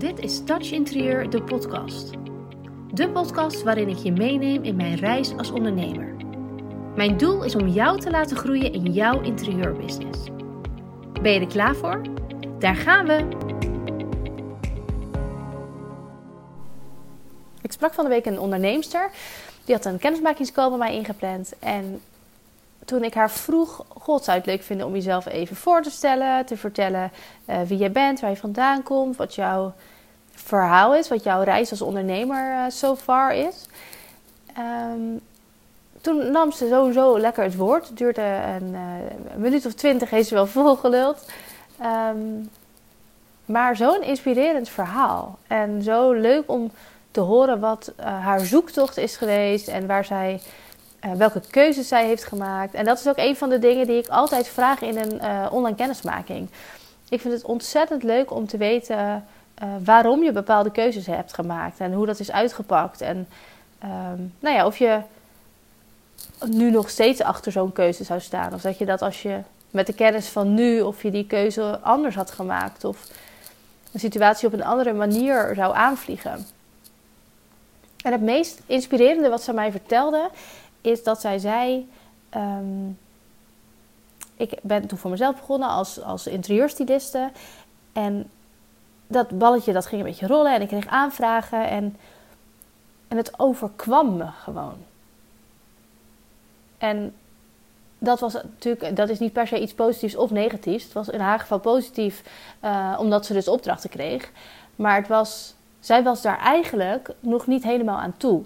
Dit is Touch Interieur, de podcast. De podcast waarin ik je meeneem in mijn reis als ondernemer. Mijn doel is om jou te laten groeien in jouw interieurbusiness. Ben je er klaar voor? Daar gaan we! Ik sprak van de week een onderneemster. Die had een kennismakingscall bij mij ingepland. En toen ik haar vroeg, god zou het leuk vinden om jezelf even voor te stellen. Te vertellen uh, wie je bent, waar je vandaan komt, wat jouw verhaal is. Wat jouw reis als ondernemer uh, so far is. Um, toen nam ze sowieso lekker het woord. Het duurde een, uh, een minuut of twintig, heeft ze wel volgeluld. Um, maar zo'n inspirerend verhaal. En zo leuk om te horen wat haar zoektocht is geweest en waar zij, uh, welke keuzes zij heeft gemaakt. En dat is ook een van de dingen die ik altijd vraag in een uh, online kennismaking. Ik vind het ontzettend leuk om te weten waarom je bepaalde keuzes hebt gemaakt en hoe dat is uitgepakt. En um, nou ja, of je nu nog steeds achter zo'n keuze zou staan. Of dat je dat als je met de kennis van nu, of je die keuze anders had gemaakt. Of een situatie op een andere manier zou aanvliegen. En het meest inspirerende wat ze mij vertelde, is dat zij zei: um, Ik ben toen voor mezelf begonnen als, als interieurstyliste. En dat balletje dat ging een beetje rollen en ik kreeg aanvragen. En, en het overkwam me gewoon. En dat was natuurlijk, dat is niet per se iets positiefs of negatiefs. Het was in haar geval positief, uh, omdat ze dus opdrachten kreeg. Maar het was zij was daar eigenlijk nog niet helemaal aan toe.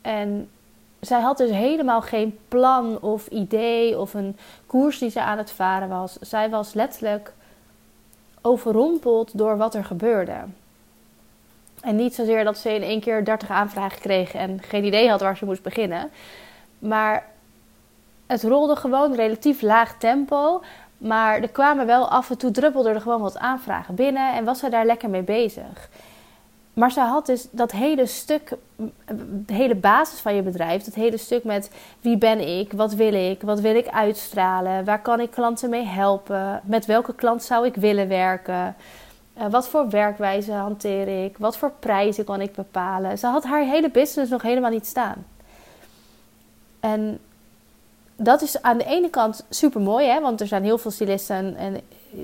En zij had dus helemaal geen plan of idee of een koers die ze aan het varen was. Zij was letterlijk overrompeld door wat er gebeurde. En niet zozeer dat ze in één keer 30 aanvragen kreeg en geen idee had waar ze moest beginnen. Maar het rolde gewoon relatief laag tempo. Maar er kwamen wel af en toe druppelde er gewoon wat aanvragen binnen en was zij daar lekker mee bezig. Maar zij had dus dat hele stuk, de hele basis van je bedrijf, dat hele stuk met wie ben ik, wat wil ik, wat wil ik uitstralen, waar kan ik klanten mee helpen, met welke klant zou ik willen werken, uh, wat voor werkwijze hanteer ik, wat voor prijzen kan ik bepalen. Ze had haar hele business nog helemaal niet staan. En dat is aan de ene kant super mooi, hè? want er zijn heel veel stylisten en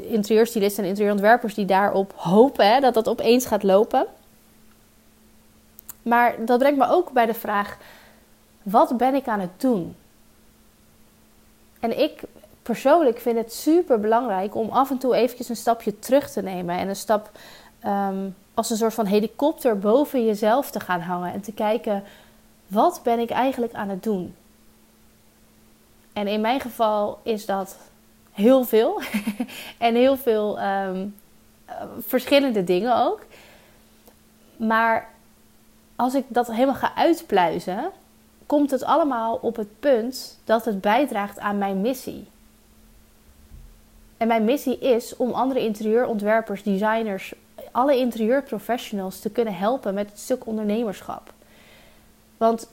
interieurstylisten en interieurontwerpers die daarop hopen hè, dat dat opeens gaat lopen. Maar dat brengt me ook bij de vraag: wat ben ik aan het doen? En ik persoonlijk vind het super belangrijk om af en toe eventjes een stapje terug te nemen en een stap um, als een soort van helikopter boven jezelf te gaan hangen en te kijken: wat ben ik eigenlijk aan het doen? En in mijn geval is dat heel veel. en heel veel um, verschillende dingen ook. Maar als ik dat helemaal ga uitpluizen, komt het allemaal op het punt dat het bijdraagt aan mijn missie. En mijn missie is om andere interieurontwerpers, designers, alle interieurprofessionals te kunnen helpen met het stuk ondernemerschap. Want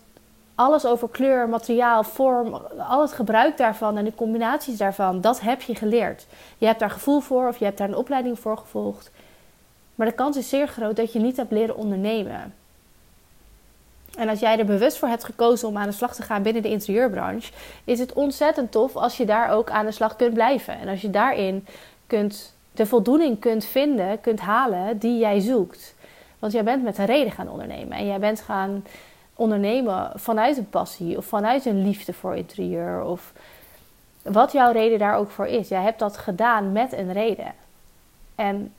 alles over kleur, materiaal, vorm, al het gebruik daarvan en de combinaties daarvan, dat heb je geleerd. Je hebt daar gevoel voor of je hebt daar een opleiding voor gevolgd. Maar de kans is zeer groot dat je niet hebt leren ondernemen. En als jij er bewust voor hebt gekozen om aan de slag te gaan binnen de interieurbranche, is het ontzettend tof als je daar ook aan de slag kunt blijven. En als je daarin kunt, de voldoening kunt vinden, kunt halen die jij zoekt. Want jij bent met een reden gaan ondernemen en jij bent gaan ondernemen vanuit een passie of vanuit een liefde voor interieur of wat jouw reden daar ook voor is. Jij hebt dat gedaan met een reden. En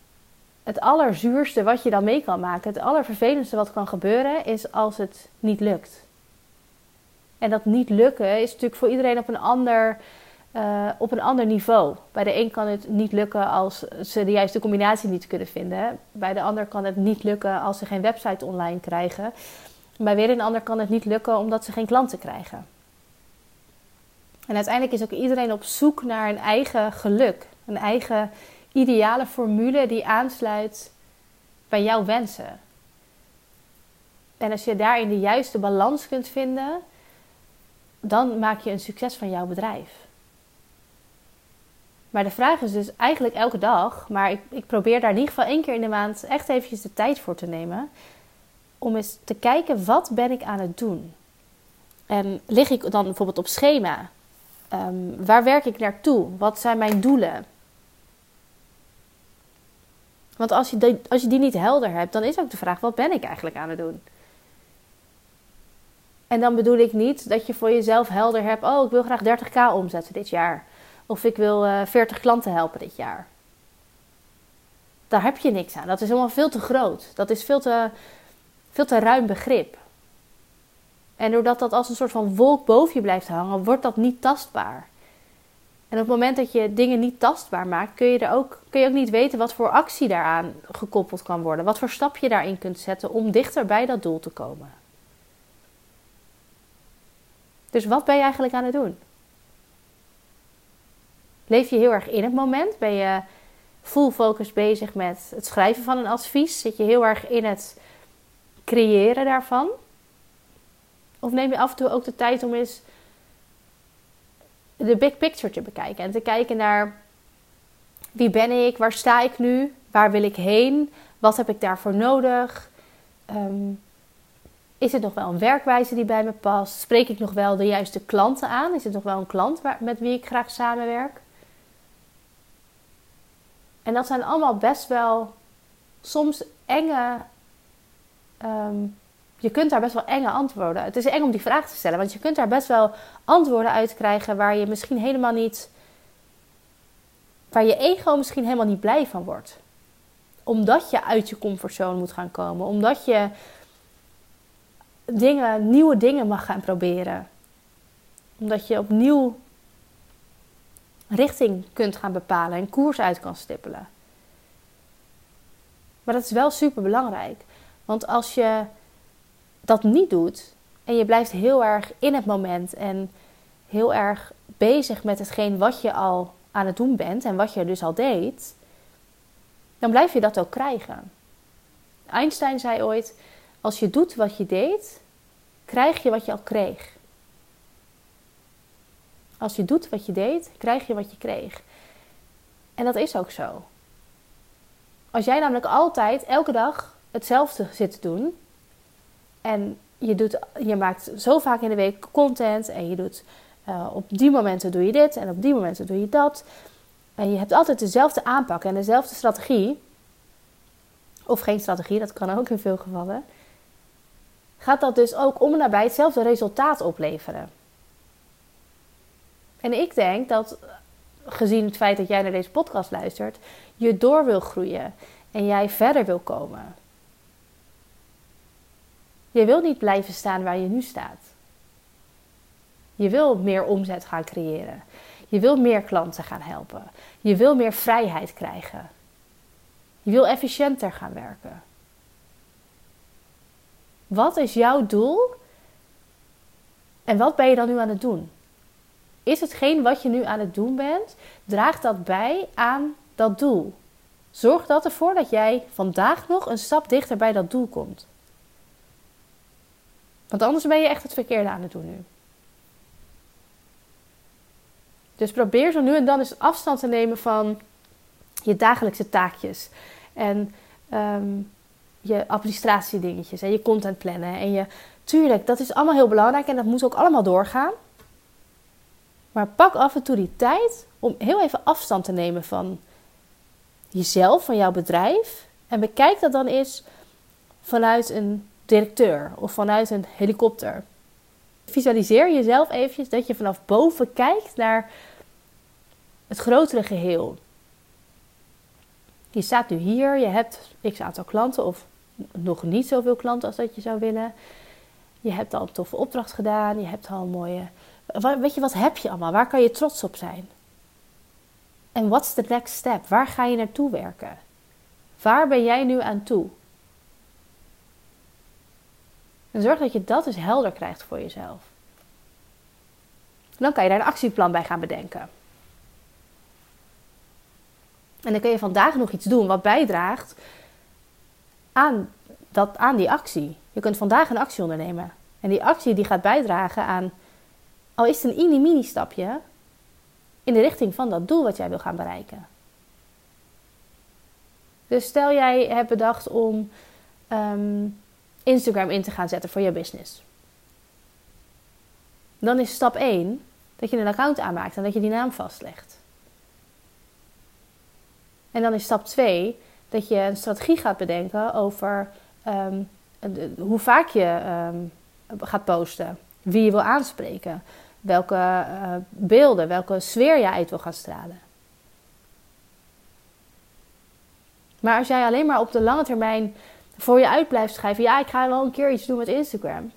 het allerzuurste wat je dan mee kan maken, het allervervelendste wat kan gebeuren, is als het niet lukt. En dat niet lukken is natuurlijk voor iedereen op een ander, uh, op een ander niveau. Bij de een kan het niet lukken als ze de juiste combinatie niet kunnen vinden. Bij de ander kan het niet lukken als ze geen website online krijgen. Bij weer een ander kan het niet lukken omdat ze geen klanten krijgen. En uiteindelijk is ook iedereen op zoek naar een eigen geluk. Een eigen ideale formule die aansluit bij jouw wensen. En als je daarin de juiste balans kunt vinden, dan maak je een succes van jouw bedrijf. Maar de vraag is dus eigenlijk elke dag, maar ik, ik probeer daar in ieder geval één keer in de maand echt eventjes de tijd voor te nemen. Om eens te kijken, wat ben ik aan het doen? En lig ik dan bijvoorbeeld op schema? Ehm, waar werk ik naartoe? Wat zijn mijn doelen? Want als je, die, als je die niet helder hebt, dan is ook de vraag: wat ben ik eigenlijk aan het doen? En dan bedoel ik niet dat je voor jezelf helder hebt: oh, ik wil graag 30k omzetten dit jaar. Of ik wil uh, eh, 40 klanten helpen dit jaar. Daar heb je niks aan. Dat is helemaal veel te groot. Dat is veel te, veel te ruim begrip. En doordat dat als een soort van wolk boven je blijft hangen, wordt dat niet tastbaar. En op het moment dat je dingen niet tastbaar maakt, kun je, er ook, kun je ook niet weten wat voor actie daaraan gekoppeld kan worden. Wat voor stap je daarin kunt zetten om dichter bij dat doel te komen. Dus wat ben je eigenlijk aan het doen? Leef je heel erg in het moment? Ben je full focus bezig met het schrijven van een advies? Zit je heel erg in het creëren daarvan? Of neem je af en toe ook de tijd om eens de big picture te bekijken en te kijken naar wie ben ik, waar sta ik nu, waar wil ik heen, wat heb ik daarvoor nodig? Ehm, is het nog wel een werkwijze die bij me past? Spreek ik nog wel de juiste klanten aan? Is het nog wel een klant met wie ik graag samenwerk? En dat zijn allemaal best wel soms enge. Ehm, je kunt daar best wel enge antwoorden. Het is eng om die vraag te stellen, want je kunt daar best wel antwoorden uit krijgen waar je misschien helemaal niet. waar je ego misschien helemaal niet blij van wordt. Omdat je uit je comfortzone moet gaan komen. Omdat je dingen, nieuwe dingen mag gaan proberen. Omdat je opnieuw richting kunt gaan bepalen en koers uit kan stippelen. Maar dat is wel super belangrijk. Want als je dat niet doet en je blijft heel erg in het moment en heel erg bezig met hetgeen wat je al aan het doen bent en wat je dus al deed, dan blijf je dat ook krijgen. Einstein zei ooit: Als je doet wat je deed, krijg je wat je al kreeg. Als je doet wat je deed, krijg je wat je kreeg. En dat is ook zo. Als jij namelijk altijd, elke dag, hetzelfde zit te doen. En je, doet, je maakt zo vaak in de week content. En je doet uh, op die momenten doe je dit en op die momenten doe je dat. En je hebt altijd dezelfde aanpak en dezelfde strategie. Of geen strategie, dat kan ook in veel gevallen. Gaat dat dus ook om en nabij hetzelfde resultaat opleveren. En ik denk dat, gezien het feit dat jij naar deze podcast luistert, je door wil groeien en jij verder wil komen. Je wil niet blijven staan waar je nu staat. Je wil meer omzet gaan creëren. Je wil meer klanten gaan helpen. Je wil meer vrijheid krijgen. Je wil efficiënter gaan werken. Wat is jouw doel? En wat ben je dan nu aan het doen? Is hetgeen wat je nu aan het doen bent, draagt dat bij aan dat doel? Zorg dat ervoor dat jij vandaag nog een stap dichter bij dat doel komt. Want anders ben je echt het verkeerde aan het doen nu. Dus probeer zo nu en dan eens afstand te nemen van je dagelijkse taakjes. En um, je administratiedingetjes en je content plannen. En je, tuurlijk, dat is allemaal heel belangrijk en dat moet ook allemaal doorgaan. Maar pak af en toe die tijd om heel even afstand te nemen van jezelf, van jouw bedrijf. En bekijk dat dan eens vanuit een directeur of vanuit een helikopter. Visualiseer jezelf eventjes dat je vanaf boven kijkt naar het grotere geheel. Je staat nu hier, je hebt x aantal klanten of nog niet zoveel klanten als dat je zou willen. Je hebt al een toffe opdracht gedaan, je hebt al een mooie Weet je, wat heb je allemaal? Waar kan je trots op zijn? En what's the next step? Waar ga je naartoe werken? Waar ben jij nu aan toe? En zorg dat je dat dus helder krijgt voor jezelf. Dan kan je daar een actieplan bij gaan bedenken. En dan kun je vandaag nog iets doen wat bijdraagt aan, dat, aan die actie. Je kunt vandaag een actie ondernemen. En die actie die gaat bijdragen aan al is het een mini-mini stapje, in de richting van dat doel wat jij wil gaan bereiken. Dus stel jij hebt bedacht om ehm, Instagram in te gaan zetten voor je business. Dan is stap 1 dat je een account aanmaakt en dat je die naam vastlegt. En dan is stap 2 dat je een strategie gaat bedenken over ehm, hoe vaak je ehm, gaat posten, wie je wil aanspreken, welke uh, beelden, welke sfeer je uit wil gaan stralen. Maar als jij alleen maar op de lange termijn voor je uit blijft schrijven, ja, ik ga wel een keer iets doen met Instagram,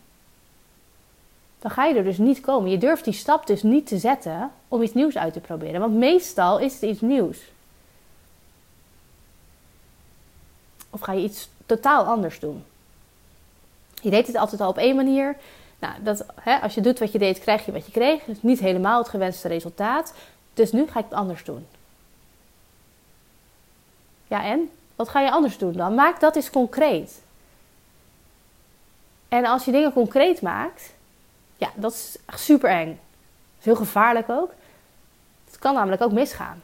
dan ga je er dus niet komen. Je durft die stap dus niet te zetten om iets nieuws uit te proberen, want meestal is het iets nieuws. Of ga je iets totaal anders doen? Je deed het altijd al op één manier. Nou, dat, hè, als je doet wat je deed, krijg je wat je kreeg. Dus niet helemaal het gewenste resultaat. Dus nu ga ik het anders doen. Ja, en? Wat ga je anders doen dan? Maak dat eens concreet. En als je dingen concreet maakt, ja, dat is super eng. Is heel gevaarlijk ook. Het kan namelijk ook misgaan.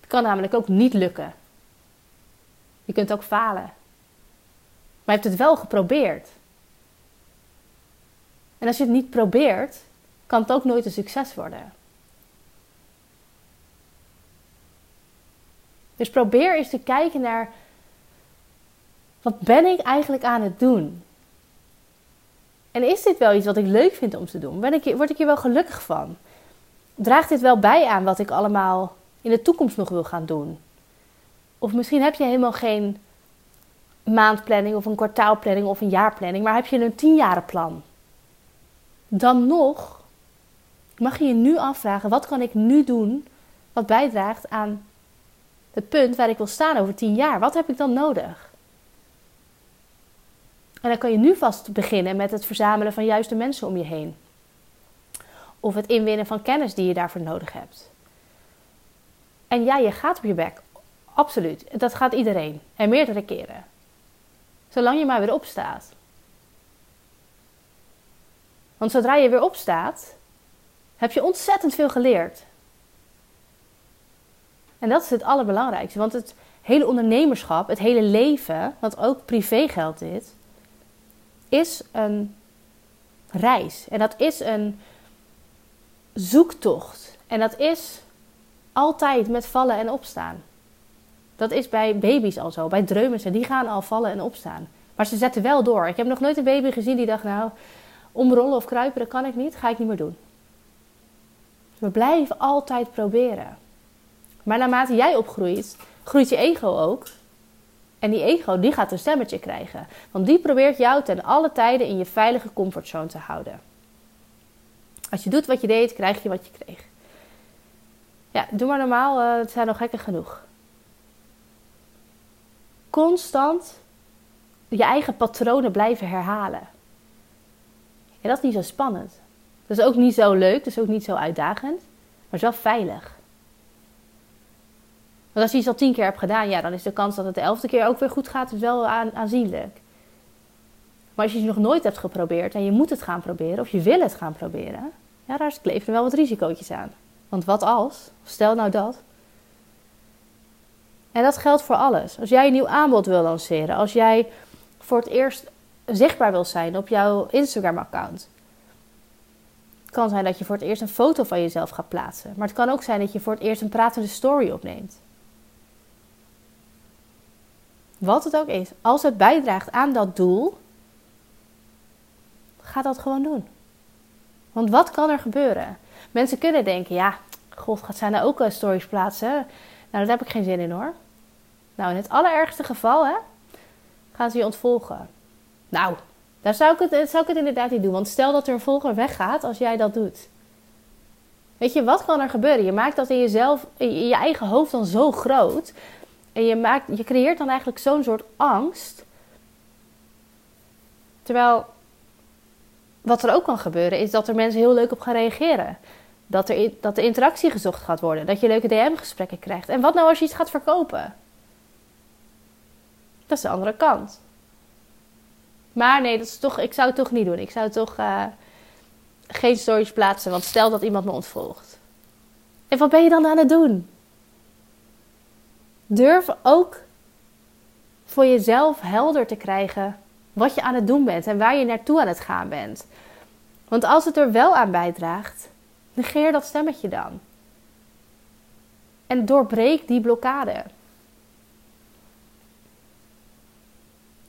Het kan namelijk ook niet lukken. Je kunt ook falen. Maar je hebt het wel geprobeerd. En als je het niet probeert, kan het ook nooit een succes worden. Dus probeer eens te kijken naar wat ben ik eigenlijk aan het doen? En is dit wel iets wat ik leuk vind om te doen? Ben ik, word ik hier wel gelukkig van? Draagt dit wel bij aan wat ik allemaal in de toekomst nog wil gaan doen? Of misschien heb je helemaal geen maandplanning of een kwartaalplanning of een jaarplanning, maar heb je een tienjarenplan? Dan nog mag je je nu afvragen: wat kan ik nu doen wat bijdraagt aan het punt waar ik wil staan over tien jaar? Wat heb ik dan nodig? En dan kan je nu vast beginnen met het verzamelen van juiste mensen om je heen. Of het inwinnen van kennis die je daarvoor nodig hebt. En ja, je gaat op je bek. Absoluut. Dat gaat iedereen. En meerdere keren. Zolang je maar weer opstaat. Want zodra je weer opstaat, heb je ontzettend veel geleerd. En dat is het allerbelangrijkste. Want het hele ondernemerschap, het hele leven, wat ook privé geldt dit, is een reis. En dat is een zoektocht. En dat is altijd met vallen en opstaan. Dat is bij baby's al zo. Bij dreumissen, die gaan al vallen en opstaan. Maar ze zetten wel door. Ik heb nog nooit een baby gezien die dacht, nou, omrollen of kruipen, dat kan ik niet. Ga ik niet meer doen. We blijven altijd proberen. Maar naarmate jij opgroeit, groeit je ego ook. En die ego, die gaat een stemmetje krijgen. Want die probeert jou ten alle tijden in je veilige comfortzone te houden. Als je doet wat je deed, krijg je wat je kreeg. Ja, doe maar normaal, uh, het zijn nog gekken genoeg constant je eigen patronen blijven herhalen. En dat is niet zo spannend. Dat is ook niet zo leuk, dat is ook niet zo uitdagend, maar is wel veilig. Want als je iets al tien keer hebt gedaan, ja, dan is de kans dat het de elfde keer ook weer goed gaat wel aanzienlijk. Maar als je het nog nooit hebt geprobeerd en je moet het gaan proberen of je wil het gaan proberen, ja, daar kleven er wel wat risicootjes aan. Want wat als? Stel nou dat. En dat geldt voor alles. Als jij een nieuw aanbod wil lanceren, als jij voor het eerst zichtbaar wil zijn op jouw Instagram-account. Het kan zijn dat je voor het eerst een foto van jezelf gaat plaatsen, maar het kan ook zijn dat je voor het eerst een pratende story opneemt. Wat het ook is, als het bijdraagt aan dat doel, ga dat gewoon doen. Want wat kan er gebeuren? Mensen kunnen denken, ja, god, gaat zij nou ook stories plaatsen? Nou, daar heb ik geen zin in hoor. Nou, in het allerergste geval hè, gaan ze je ontvolgen. Nou, daar zou ik, het, zou ik het inderdaad niet doen. Want stel dat er een volger weggaat als jij dat doet. Weet je, wat kan er gebeuren? Je maakt dat in jezelf, in je eigen hoofd dan zo groot. En je, maakt, je creëert dan eigenlijk zo'n soort angst. Terwijl, wat er ook kan gebeuren, is dat er mensen heel leuk op gaan reageren. Dat, er, dat de interactie gezocht gaat worden. Dat je leuke DM-gesprekken krijgt. En wat nou als je iets gaat verkopen? Dat is de andere kant. Maar nee, dat is toch, ik zou het toch niet doen. Ik zou toch uh, geen stories plaatsen. Want stel dat iemand me ontvolgt. En wat ben je dan aan het doen? Durf ook voor jezelf helder te krijgen wat je aan het doen bent en waar je naartoe aan het gaan bent. Want als het er wel aan bijdraagt, negeer dat stemmetje dan. En doorbreek die blokkade.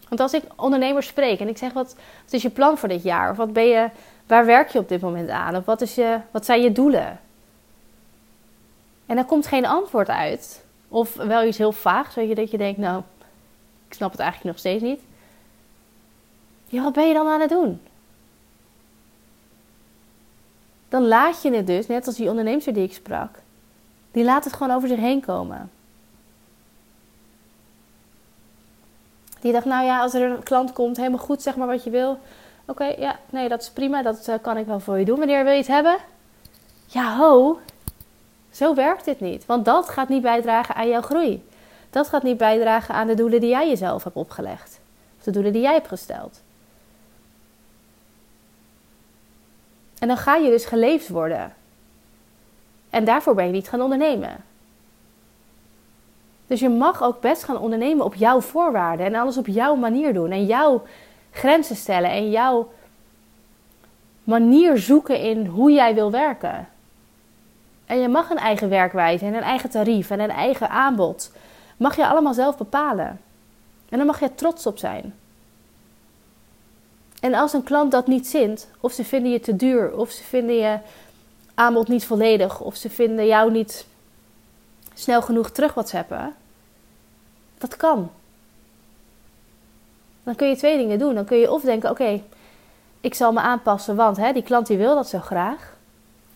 Want als ik ondernemers spreek en ik zeg: wat, is je plan voor dit jaar? Of wat ben je, waar werk je op dit moment aan? Of wat, is je, wat zijn je doelen? En er komt geen antwoord uit. Of wel iets heel vaags, weet je, dat je denkt: nou, ik snap het eigenlijk nog steeds niet. Ja, wat ben je dan aan het doen? Dan laat je het dus, net als die ondernemer die ik sprak, die laat het gewoon over zich heen komen. Die dacht, nou ja, als er een klant komt, helemaal goed, zeg maar wat je wil. Oké, ja, nee, dat is prima, dat uh, kan ik wel voor je doen. Wanneer wil je het hebben? Ja, ho, zo werkt dit niet. Want dat gaat niet bijdragen aan jouw groei. Dat gaat niet bijdragen aan de doelen die jij jezelf hebt opgelegd. Of de doelen die jij hebt gesteld. En dan ga je dus geleefd worden. En daarvoor ben je niet gaan ondernemen. Dus je mag ook best gaan ondernemen op jouw voorwaarden en alles op jouw manier doen. En jouw grenzen stellen en jouw manier zoeken in hoe jij wil werken. En je mag een eigen werkwijze en een eigen tarief en een eigen aanbod. Mag je allemaal zelf bepalen. En daar mag je trots op zijn. En als een klant dat niet zint, of ze vinden je te duur, of ze vinden je aanbod niet volledig, of ze vinden jou niet snel genoeg terug WhatsAppen, dat kan. Dan kun je twee dingen doen. Dan kun je of denken: oké, ik zal me aanpassen, want hè, die klant die wil dat zo graag.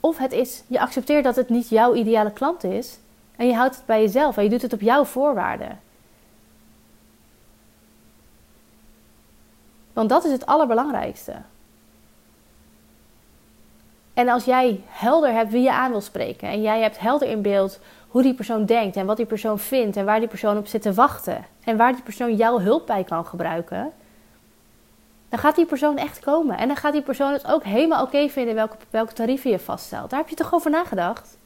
Of het is, je accepteert dat het niet jouw ideale klant is. En je houdt het bij jezelf en je doet het op jouw voorwaarden. Want dat is het allerbelangrijkste. En als jij helder hebt wie je aan wil spreken en jij hebt helder in beeld hoe die persoon denkt en wat die persoon vindt en waar die persoon op zit te wachten en waar die persoon jouw hulp bij kan gebruiken, dan gaat die persoon echt komen. En dan gaat die persoon het ook helemaal oké vinden welke, welke tarieven je vaststelt. Daar heb je toch over nagedacht?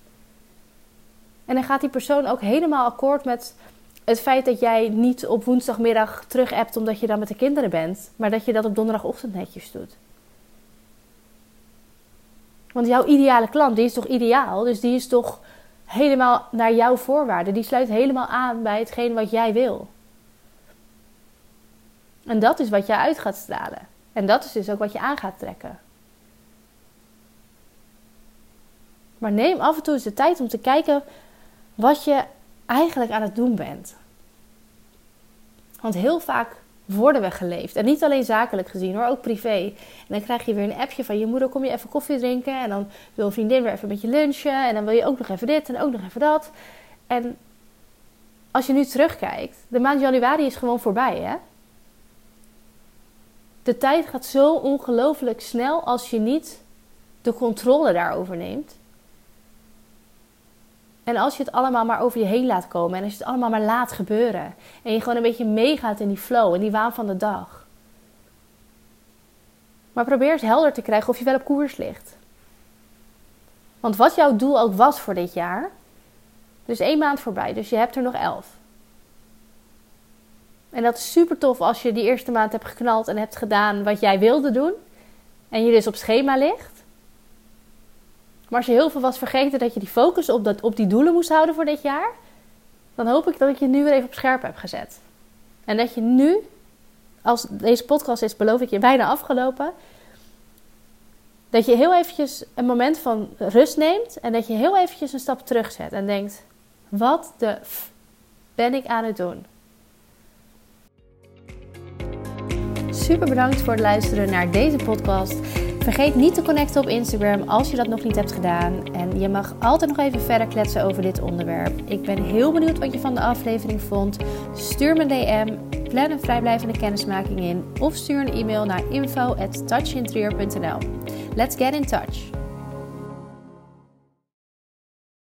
En dan gaat die persoon ook helemaal akkoord met het feit dat jij niet op woensdagmiddag terug appt omdat je dan met de kinderen bent, maar dat je dat op donderdagochtend netjes doet. Want jouw ideale klant, die is toch ideaal? Dus die is toch helemaal naar jouw voorwaarden. Die sluit helemaal aan bij hetgeen wat jij wil. En dat is wat jij uit gaat stralen. En dat is dus ook wat je aan gaat trekken. Maar neem af en toe eens de tijd om te kijken wat je eigenlijk aan het doen bent. Want heel vaak worden we geleefd. En niet alleen zakelijk gezien hoor, ook privé. En dan krijg je weer een appje van je moeder, kom je even koffie drinken. En dan wil een vriendin weer even met je lunchen. En dan wil je ook nog even dit en ook nog even dat. En als je nu terugkijkt, de maand januari is gewoon voorbij hè. De tijd gaat zo ongelooflijk snel als je niet de controle daarover neemt. En als je het allemaal maar over je heen laat komen en als je het allemaal maar laat gebeuren en je gewoon een beetje meegaat in die flow, in die waan van de dag. Maar probeer eens helder te krijgen of je wel op koers ligt. Want wat jouw doel ook was voor dit jaar, is één maand voorbij, dus je hebt er nog elf. En dat is super tof als je die eerste maand hebt geknald en hebt gedaan wat jij wilde doen. En je dus op schema ligt. Maar als je heel veel was vergeten dat je die focus op, dat, op die doelen moest houden voor dit jaar, dan hoop ik dat ik je nu weer even op scherp heb gezet. En dat je nu, als deze podcast is, beloof ik je, bijna afgelopen, dat je heel eventjes een moment van rust neemt en dat je heel eventjes een stap terugzet en denkt: wat de f ben ik aan het doen? Super bedankt voor het luisteren naar deze podcast. Vergeet niet te connecten op Instagram als je dat nog niet hebt gedaan. En je mag altijd nog even verder kletsen over dit onderwerp. Ik ben heel benieuwd wat je van de aflevering vond. Stuur me een DM, plan een vrijblijvende kennismaking in of stuur een e-mail naar info@touchinterieur.nl. Let's get in touch.